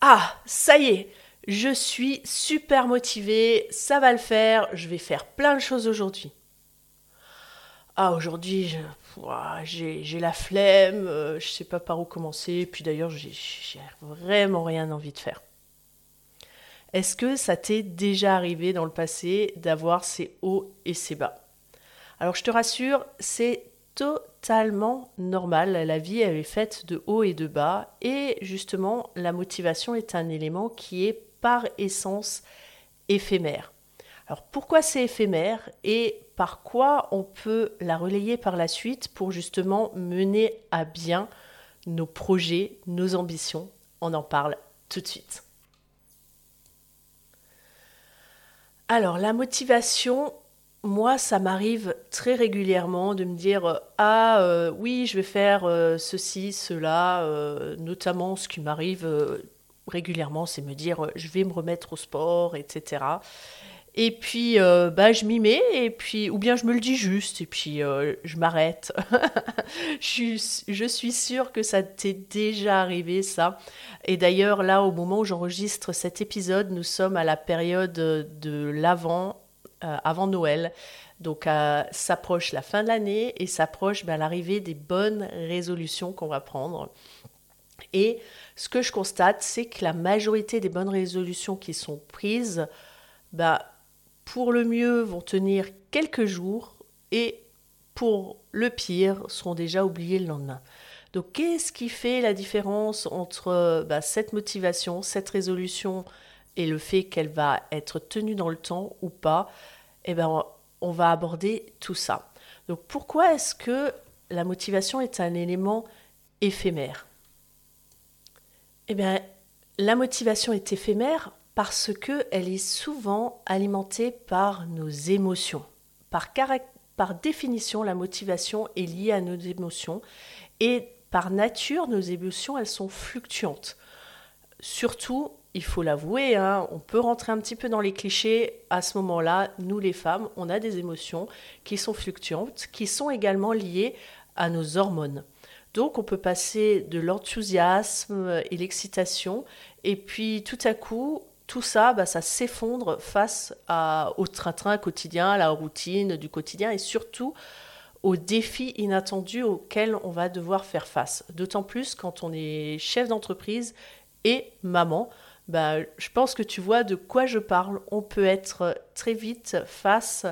Ah, ça y est, je suis super motivée, ça va le faire, je vais faire plein de choses aujourd'hui. Ah, aujourd'hui, j'ai la flemme, euh, je sais pas par où commencer, puis d'ailleurs, j'ai vraiment rien envie de faire. Est-ce que ça t'est déjà arrivé dans le passé d'avoir ces hauts et ces bas? Alors, je te rassure, c'est totalement normal. La vie, elle est faite de hauts et de bas, et justement, la motivation est un élément qui est par essence éphémère. Alors pourquoi c'est éphémère et par quoi on peut la relayer par la suite pour justement mener à bien nos projets, nos ambitions? On en parle tout de suite. Alors la motivation, moi ça m'arrive très régulièrement de me dire ah euh, oui je vais faire euh, ceci, cela, euh, notamment ce qui m'arrive régulièrement c'est me dire je vais me remettre au sport, etc. Et puis, euh, bah, je m'y mets, et puis, ou bien je me le dis juste, et puis euh, je m'arrête. je, je, suis sûre que ça t'est déjà arrivé, ça. Et d'ailleurs, là, au moment où j'enregistre cet épisode, nous sommes à la période de l'avant, euh, avant Noël. Donc, s'approche la fin de l'année et s'approche bah, l'arrivée des bonnes résolutions qu'on va prendre. Et ce que je constate, c'est que la majorité des bonnes résolutions qui sont prises, bah, pour le mieux, vont tenir quelques jours et pour le pire, seront déjà oubliés le lendemain. Donc qu'est-ce qui fait la différence entre bah, cette motivation, cette résolution et le fait qu'elle va être tenue dans le temps ou pas? Eh bien, on va aborder tout ça. Donc pourquoi est-ce que la motivation est un élément éphémère? Eh bien, la motivation est éphémère parce qu'elle est souvent alimentée par nos émotions. Par, par définition, la motivation est liée à nos émotions et par nature, nos émotions, elles sont fluctuantes. Surtout, il faut l'avouer, hein, on peut rentrer un petit peu dans les clichés. À ce moment-là, nous les femmes, on a des émotions qui sont fluctuantes, qui sont également liées à nos hormones. Donc on peut passer de l'enthousiasme et l'excitation, et puis tout à coup, tout ça, bah, ça s'effondre face au train-train quotidien, à la routine du quotidien et surtout aux défis inattendus auxquels on va devoir faire face. D'autant plus quand on est chef d'entreprise et maman. Bah, je pense que tu vois de quoi je parle. On peut être très vite face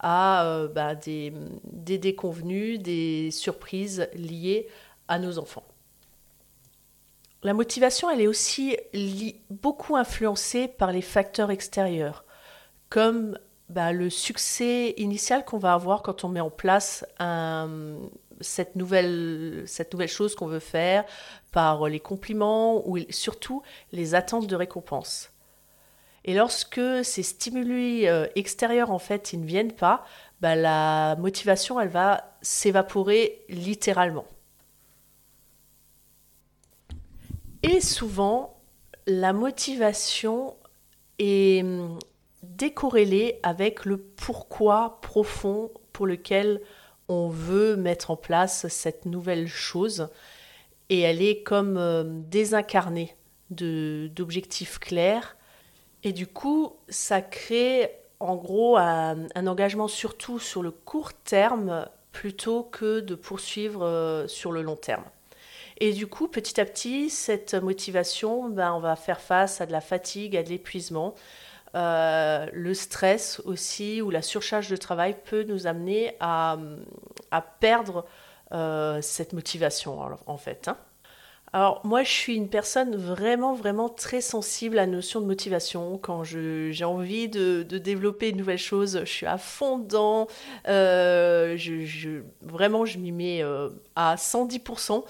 à euh, bah, des, des déconvenus, des surprises liées à nos enfants. La motivation, elle est aussi beaucoup influencée par les facteurs extérieurs, comme bah, le succès initial qu'on va avoir quand on met en place cette, nouvelle, cette nouvelle chose qu'on veut faire, par les compliments ou surtout les attentes de récompense. Et lorsque ces stimuli euh, extérieurs, en fait, ils ne viennent pas, bah, la motivation, elle va s'évaporer littéralement. Et souvent, la motivation est hum, décorrélée avec le pourquoi profond pour lequel on veut mettre en place cette nouvelle chose. Et elle est comme hum, désincarnée d'objectifs clairs. Et du coup, ça crée en gros un, un, engagement surtout sur le court terme plutôt que de poursuivre euh, sur le long terme. Et du coup, petit à petit, cette motivation, ben, on va faire face à de la fatigue, à de l'épuisement. Euh, le stress aussi ou la surcharge de travail peut nous amener à, perdre euh, cette motivation en fait. Hein. Alors moi je suis une personne vraiment vraiment très sensible à la notion de motivation. Quand j'ai envie de, développer une nouvelle chose, je suis à fond dedans. Euh, je, vraiment je m'y mets à 110%.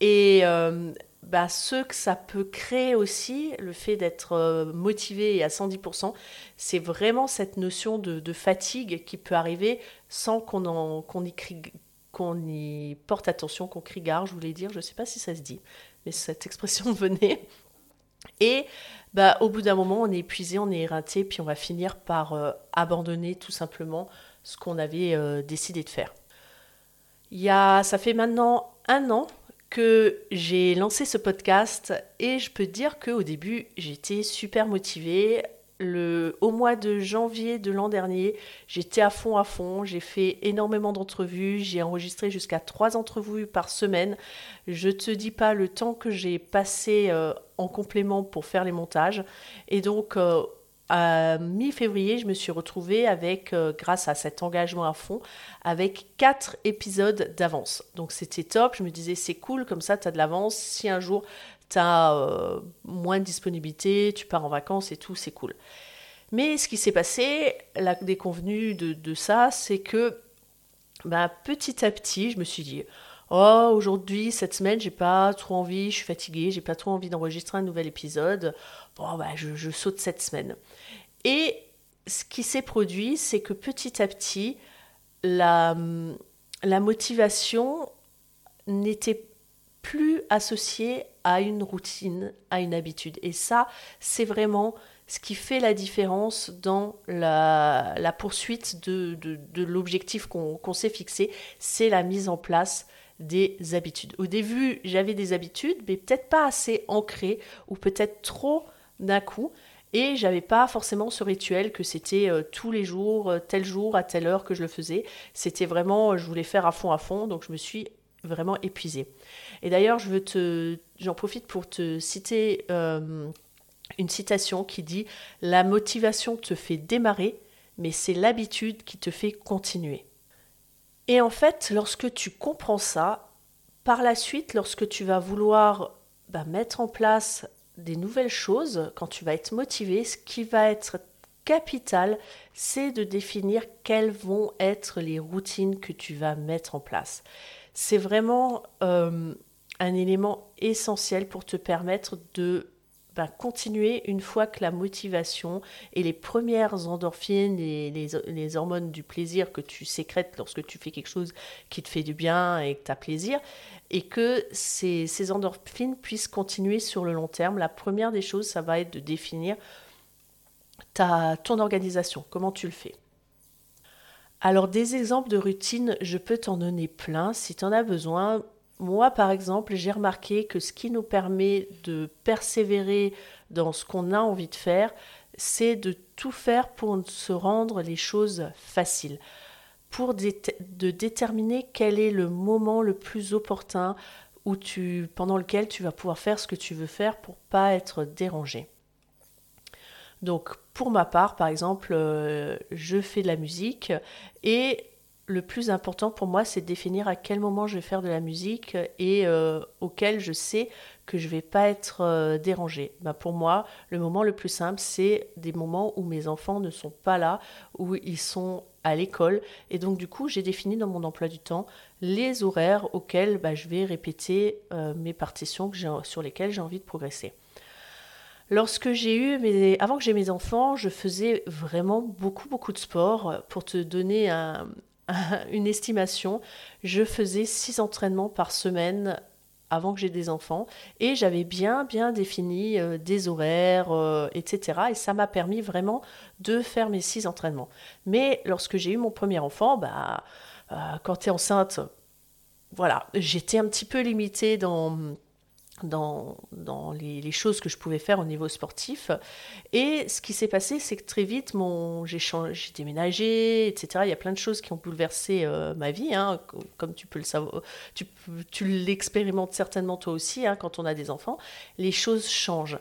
Et bah, ce que ça peut créer aussi, le fait d'être euh, motivé à 110%, c'est vraiment cette notion de, fatigue qui peut arriver sans qu'on y, qu'on y porte attention, qu'on crie gare, je voulais dire, je ne sais pas si ça se dit, mais cette expression venait. Et bah, au bout d'un moment, on est épuisé, on est éreinté, puis on va finir par euh, abandonner tout simplement ce qu'on avait décidé de faire. Il y a, ça fait maintenant un an que j'ai lancé ce podcast et je peux dire qu'au début, j'étais super motivée. Le, au mois de janvier de l'an dernier, j'étais à fond à fond, j'ai fait énormément d'entrevues, j'ai enregistré jusqu'à trois entrevues par semaine. Je te dis pas le temps que j'ai passé euh, en complément pour faire les montages. Et donc, euh, à mi-février, je me suis retrouvée avec, euh, grâce à cet engagement à fond, avec quatre épisodes d'avance. Donc c'était top, je me disais c'est cool, comme ça tu as de l'avance. Si un jour tu as euh, moins de disponibilité, tu pars en vacances et tout, c'est cool. Mais ce qui s'est passé, la déconvenue de, de ça, c'est que bah, petit à petit, je me suis dit, oh aujourd'hui cette semaine j'ai pas trop envie, je suis fatiguée, j'ai pas trop envie d'enregistrer un nouvel épisode. Bon bah je, saute cette semaine. Et ce qui s'est produit, c'est que petit à petit la, la motivation n'était plus associée à une routine, à une habitude. Et ça, c'est vraiment ce qui fait la différence dans la, poursuite de, de l'objectif qu'on s'est fixé, c'est la mise en place des habitudes. Au début, j'avais des habitudes, mais peut-être pas assez ancrées ou peut-être trop d'un coup. Et j'avais pas forcément ce rituel que c'était euh, tous les jours, euh, tel jour, à telle heure que je le faisais. C'était vraiment, je voulais faire à fond, à fond, donc je me suis vraiment épuisée. Et d'ailleurs, je veux te, j'en profite pour te citer euh, une citation qui dit La motivation te fait démarrer, mais c'est l'habitude qui te fait continuer. Et en fait, lorsque tu comprends ça, par la suite, lorsque tu vas vouloir bah, mettre en place des nouvelles choses, quand tu vas être motivé, ce qui va être capital, c'est de définir quelles vont être les routines que tu vas mettre en place. C'est vraiment euh, un élément essentiel pour te permettre de ben, continuer une fois que la motivation et les premières endorphines, les, les, hormones du plaisir que tu sécrètes lorsque tu fais quelque chose qui te fait du bien et que tu as plaisir, et que ces, ces endorphines puissent continuer sur le long terme. La première des choses, ça va être de définir ta, ton organisation, comment tu le fais. Alors des exemples de routines, je peux t'en donner plein. Si tu en as besoin, moi, par exemple, j'ai remarqué que ce qui nous permet de persévérer dans ce qu'on a envie de faire, c'est de tout faire pour se rendre les choses faciles, pour de déterminer quel est le moment le plus opportun pendant lequel tu vas pouvoir faire ce que tu veux faire pour pas être dérangé. Donc, pour ma part, par exemple, euh, je fais de la musique et le plus important pour moi, c'est de définir à quel moment je vais faire de la musique et euh, auquel je sais que je ne vais pas être euh, dérangée. Bah, pour moi, le moment le plus simple, c'est des moments où mes enfants ne sont pas là, où ils sont à l'école. Et donc, du coup, j'ai défini dans mon emploi du temps les horaires auxquels bah, je vais répéter euh, mes partitions sur lesquelles j'ai envie de progresser. Lorsque j'ai eu mes, avant que j'ai mes enfants, je faisais vraiment beaucoup beaucoup de sport. Pour te donner un, une estimation, je faisais six entraînements par semaine avant que j'ai des enfants et j'avais bien bien défini euh, des horaires euh, etc et ça m'a permis vraiment de faire mes six entraînements. Mais lorsque j'ai eu mon premier enfant bah euh, quand tu enceinte voilà j'étais un petit peu limitée dans dans, dans les, choses que je pouvais faire au niveau sportif. Et ce qui s'est passé, c'est que très vite, j'ai, j'ai déménagé, etc. Il y a plein de choses qui ont bouleversé euh, ma vie, hein, comme tu peux le savoir, tu, tu l'expérimentes certainement toi aussi hein, quand on a des enfants. Les choses changent.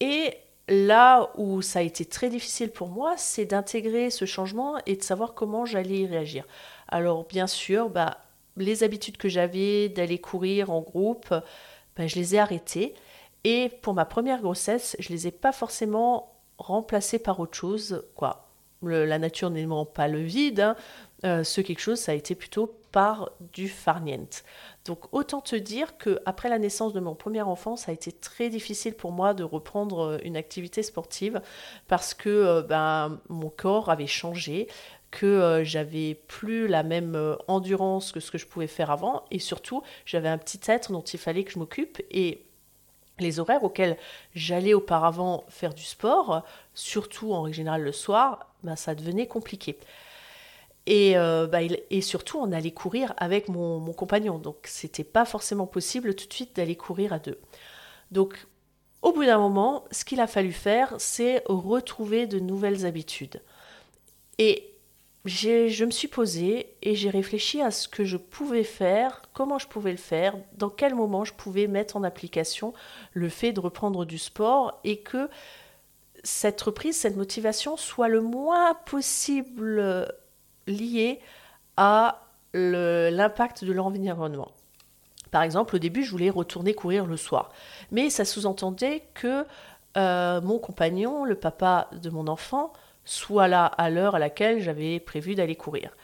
Et là où ça a été très difficile pour moi, c'est d'intégrer ce changement et de savoir comment j'allais y réagir. Alors bien sûr, bah, les habitudes que j'avais d'aller courir en groupe, ben, je les ai arrêtés. Et pour ma première grossesse, je les ai pas forcément remplacés par autre chose. Quoi. la nature n'aimant pas le vide, hein, euh, ce quelque chose, ça a été plutôt par du farniente. Donc autant te dire que après la naissance de mon premier enfant, ça a été très difficile pour moi de reprendre euh, une activité sportive parce que euh, ben, mon corps avait changé que euh, j'avais plus la même euh, endurance que ce que je pouvais faire avant et surtout j'avais un petit être dont il fallait que je m'occupe et les horaires auxquels j'allais auparavant faire du sport, surtout en général le soir, ben, ça devenait compliqué. Et, euh, bah, et surtout, on allait courir avec mon, mon compagnon. Donc, c'était pas forcément possible tout de suite d'aller courir à deux. Donc, au bout d'un moment, ce qu'il a fallu faire, c'est retrouver de nouvelles habitudes. Et je me suis posée et j'ai réfléchi à ce que je pouvais faire, comment je pouvais le faire, dans quel moment je pouvais mettre en application le fait de reprendre du sport et que cette reprise, cette motivation soit le moins possible liée à l'impact de l'environnement. Par exemple, au début, je voulais retourner courir le soir, mais ça sous-entendait que euh, mon compagnon, le papa de mon enfant, soit là à l'heure à laquelle j'avais prévu d'aller courir.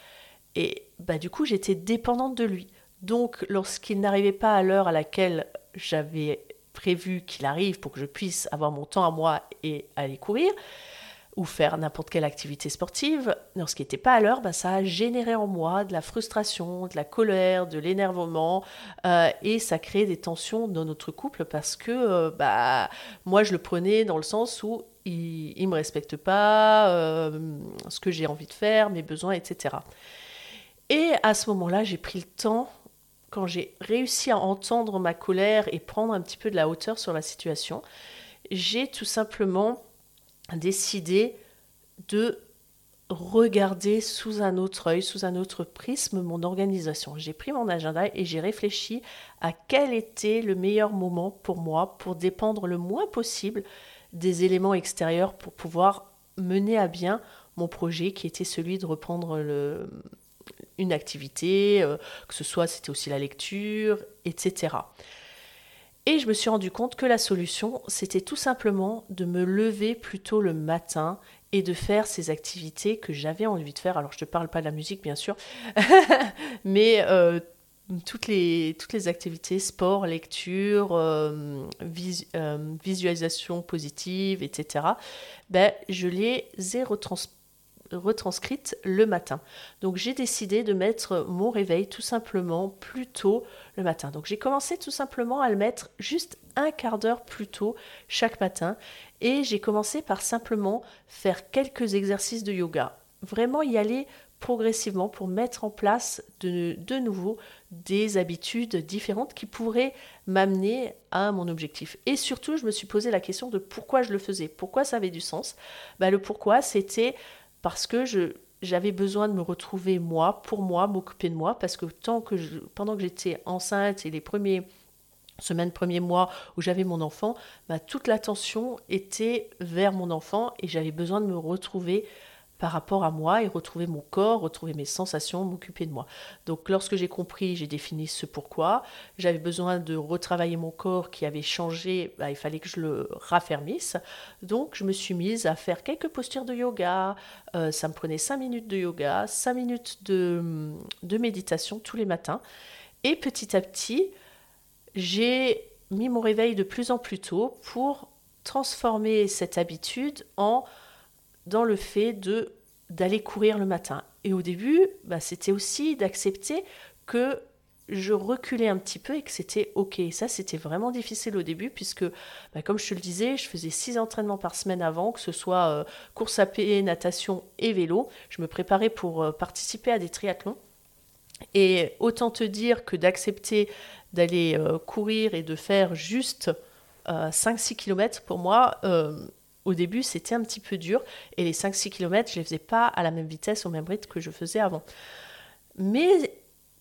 Et bah, du coup, j'étais dépendante de lui. Donc, lorsqu'il n'arrivait pas à l'heure à laquelle j'avais prévu qu'il arrive pour que je puisse avoir mon temps à moi et aller courir, ou faire n'importe quelle activité sportive, lorsqu'il n'était pas à l'heure, bah, ça a généré en moi de la frustration, de la colère, de l'énervement, euh, et ça crée des tensions dans notre couple parce que euh, bah, moi je le prenais dans le sens où il ne me respecte pas, euh, ce que j'ai envie de faire, mes besoins, etc. Et à ce moment-là, j'ai pris le temps, quand j'ai réussi à entendre ma colère et prendre un petit peu de la hauteur sur la situation, j'ai tout simplement décidé de regarder sous un autre œil, sous un autre prisme mon organisation. J'ai pris mon agenda et j'ai réfléchi à quel était le meilleur moment pour moi pour dépendre le moins possible des éléments extérieurs pour pouvoir mener à bien mon projet qui était celui de reprendre une activité, euh, que ce soit c'était aussi la lecture, etc. Et je me suis rendu compte que la solution, c'était tout simplement de me lever plus tôt le matin et de faire ces activités que j'avais envie de faire. Alors, je ne te parle pas de la musique, bien sûr, mais euh, toutes, les, activités, sport, lecture, euh, euh, visualisation positive, etc., ben, je les ai retransposées retranscrite le matin. Donc j'ai décidé de mettre mon réveil tout simplement plus tôt le matin. Donc j'ai commencé tout simplement à le mettre juste un quart d'heure plus tôt chaque matin et j'ai commencé par simplement faire quelques exercices de yoga. Vraiment y aller progressivement pour mettre en place de, nouveau des habitudes différentes qui pourraient m'amener à mon objectif. Et surtout, je me suis posé la question de pourquoi je le faisais, pourquoi ça avait du sens. Bah, le pourquoi, c'était parce que je, j'avais besoin de me retrouver moi, pour moi, m'occuper de moi, parce que tant que pendant que j'étais enceinte et les premiers semaines, premiers mois où j'avais mon enfant, bah, toute l'attention était vers mon enfant et j'avais besoin de me retrouver par rapport à moi et retrouver mon corps, retrouver mes sensations, m'occuper de moi. Donc lorsque j'ai compris, j'ai défini ce pourquoi. J'avais besoin de retravailler mon corps qui avait changé, bah, il fallait que je le raffermisse. Donc je me suis mise à faire quelques postures de yoga. Euh, ça me prenait 5 minutes de yoga, 5 minutes de méditation tous les matins. Et petit à petit, j'ai mis mon réveil de plus en plus tôt pour transformer cette habitude en dans le fait de d'aller courir le matin. Et au début, bah, c'était aussi d'accepter que je reculais un petit peu et que c'était ok. ça, c'était vraiment difficile au début puisque, bah, comme je te le disais, je faisais six entraînements par semaine avant, que ce soit euh, course à pied, natation et vélo. Je me préparais pour euh, participer à des triathlons. Et autant te dire que d'accepter d'aller euh, courir et de faire juste 5-6 km pour moi, au début, c'était un petit peu dur et les 5-6 km, je ne les faisais pas à la même vitesse, au même rythme que je faisais avant. Mais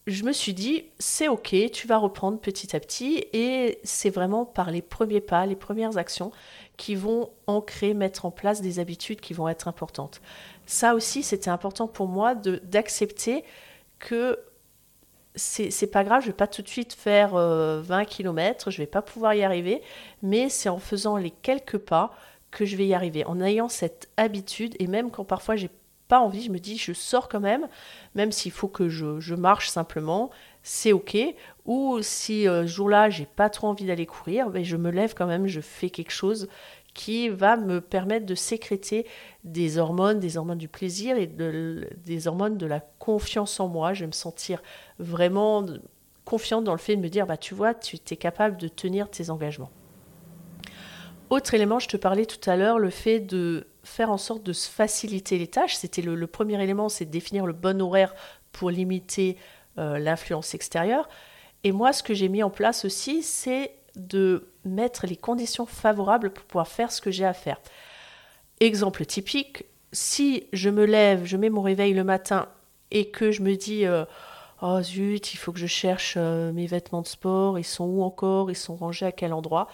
je me suis dit, c'est ok, tu vas reprendre petit à petit et c'est vraiment par les premiers pas, les premières actions qui vont ancrer, mettre en place des habitudes qui vont être importantes. Ça aussi, c'était important pour moi d'accepter que c'est pas grave, je vais pas tout de suite faire 20 euh, km, je vais pas pouvoir y arriver, mais c'est en faisant les quelques pas que je vais y arriver. En ayant cette habitude, et même quand parfois j'ai pas envie, je me dis je sors quand même, même s'il faut que je, marche simplement, c'est ok. Ou si euh, ce jour-là j'ai pas trop envie d'aller courir, mais ben, je me lève quand même, je fais quelque chose qui va me permettre de sécréter des hormones, des hormones du plaisir et des hormones de la confiance en moi. Je vais me sentir vraiment confiante dans le fait de me dire, bah, tu vois, tu es capable de tenir tes engagements. Autre élément, je te parlais tout à l'heure, le fait de faire en sorte de se faciliter les tâches. C'était le, premier élément, c'est de définir le bon horaire pour limiter euh, l'influence extérieure. Et moi, ce que j'ai mis en place aussi, c'est de mettre les conditions favorables pour pouvoir faire ce que j'ai à faire. Exemple typique, si je me lève, je mets mon réveil le matin et que je me dis euh, oh zut, il faut que je cherche euh, mes vêtements de sport, ils sont où encore, ils sont rangés à quel endroit,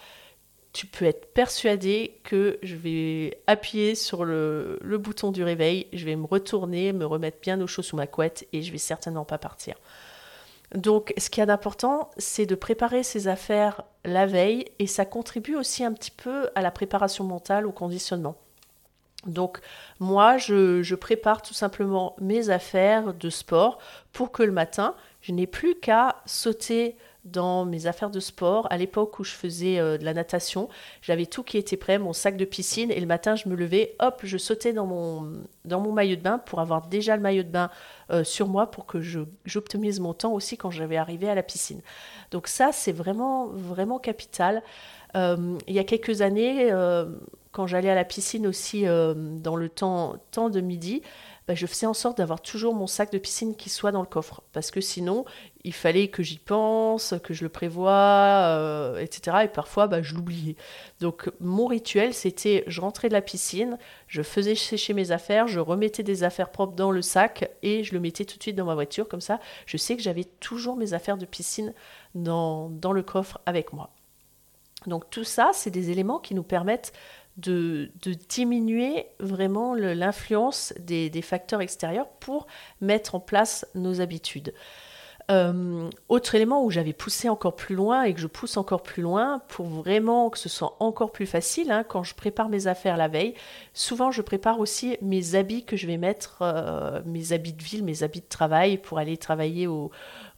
tu peux être persuadé que je vais appuyer sur le, bouton du réveil, je vais me retourner, me remettre bien au chaud sous ma couette et je vais certainement pas partir. Donc, ce qui est d'important, c'est de préparer ses affaires la veille et ça contribue aussi un petit peu à la préparation mentale, au conditionnement. Donc moi, je, prépare tout simplement mes affaires de sport pour que le matin, je n'ai plus qu'à sauter dans mes affaires de sport. À l'époque où je faisais euh, de la natation, j'avais tout qui était prêt, mon sac de piscine, et le matin, je me levais, hop, je sautais dans mon, dans mon maillot de bain pour avoir déjà le maillot de bain euh, sur moi pour que j'optimise mon temps aussi quand j'avais arrivé à la piscine. Donc ça, c'est vraiment, vraiment capital. Euh, il y a quelques années, quand j'allais à la piscine aussi dans le temps, temps de midi, bah, je faisais en sorte d'avoir toujours mon sac de piscine qui soit dans le coffre. Parce que sinon, il fallait que j'y pense, que je le prévoie, euh, etc. Et parfois, bah, je l'oubliais. Donc, mon rituel, c'était je rentrais de la piscine, je faisais sécher mes affaires, je remettais des affaires propres dans le sac et je le mettais tout de suite dans ma voiture. Comme ça, je sais que j'avais toujours mes affaires de piscine dans, dans le coffre avec moi. Donc, tout ça, c'est des éléments qui nous permettent de, diminuer vraiment l'influence des, facteurs extérieurs pour mettre en place nos habitudes. Euh, autre élément où j'avais poussé encore plus loin et que je pousse encore plus loin pour vraiment que ce soit encore plus facile, hein, quand je prépare mes affaires la veille, souvent je prépare aussi mes habits que je vais mettre, euh, mes habits de ville, mes habits de travail pour aller travailler au,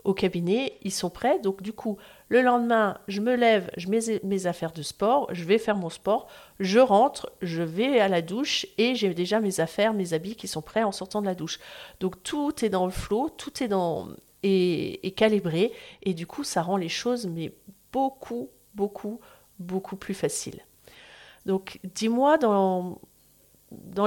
au cabinet, ils sont prêts. Donc du coup, le lendemain, je me lève, je mets mes affaires de sport, je vais faire mon sport, je rentre, je vais à la douche et j'ai déjà mes affaires, mes habits qui sont prêts en sortant de la douche. Donc tout est dans le flot, tout est dans est, calibré et du coup ça rend les choses mais beaucoup beaucoup beaucoup plus faciles. Donc dis-moi dans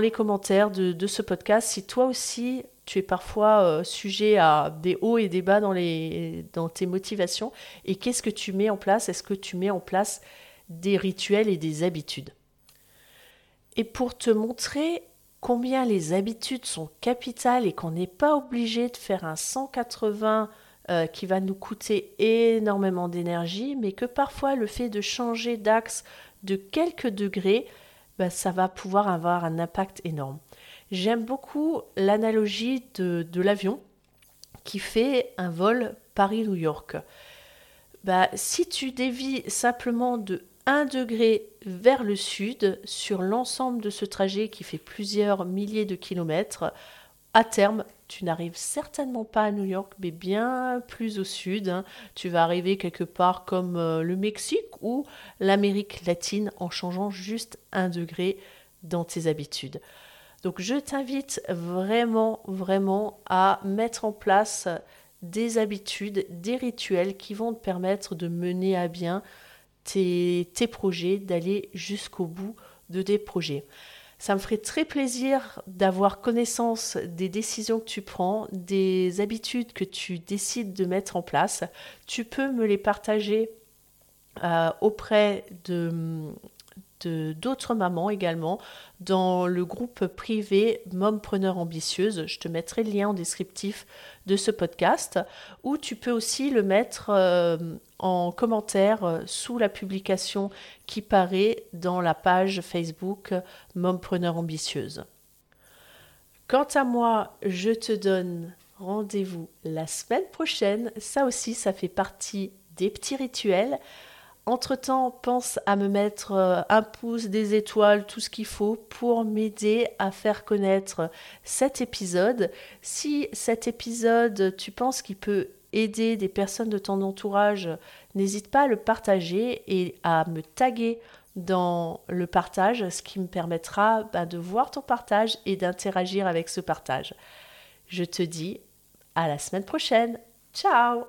les commentaires de, ce podcast si toi aussi tu es parfois euh, sujet à des hauts et des bas dans, tes motivations. Et qu'est-ce que tu mets en place? Est-ce que tu mets en place des rituels et des habitudes? Et pour te montrer combien les habitudes sont capitales et qu'on n'est pas obligé de faire un 180 euh, qui va nous coûter énormément d'énergie, mais que parfois le fait de changer d'axe de quelques degrés, bah, ça va pouvoir avoir un impact énorme. J'aime beaucoup l'analogie de, l'avion qui fait un vol Paris-New York. Bah, si tu dévis simplement de 1 degré vers le sud sur l'ensemble de ce trajet qui fait plusieurs milliers de kilomètres, à terme, tu n'arrives certainement pas à New York, mais bien plus au sud. Hein. Tu vas arriver quelque part comme euh, le Mexique ou l'Amérique latine en changeant juste un degré dans tes habitudes. Donc je t'invite vraiment, vraiment à mettre en place des habitudes, des rituels qui vont te permettre de mener à bien tes, projets, d'aller jusqu'au bout de tes projets. Ça me ferait très plaisir d'avoir connaissance des décisions que tu prends, des habitudes que tu décides de mettre en place. Tu peux me les partager euh, auprès de, d'autres mamans également dans le groupe privé Mompreneur Ambitieuse. Je te mettrai le lien en descriptif de ce podcast ou tu peux aussi le mettre euh, en commentaire euh, sous la publication qui paraît dans la page Facebook Mompreneur Ambitieuse. Quant à moi, je te donne rendez-vous la semaine prochaine. Ça aussi, ça fait partie des petits rituels. Entre-temps, pense à me mettre euh, un pouce, des étoiles, tout ce qu'il faut pour m'aider à faire connaître cet épisode. Si cet épisode, tu penses qu'il peut aider des personnes de ton entourage, n'hésite pas à le partager et à me taguer dans le partage, ce qui me permettra bah, de voir ton partage et d'interagir avec ce partage. Je te dis à la semaine prochaine. Ciao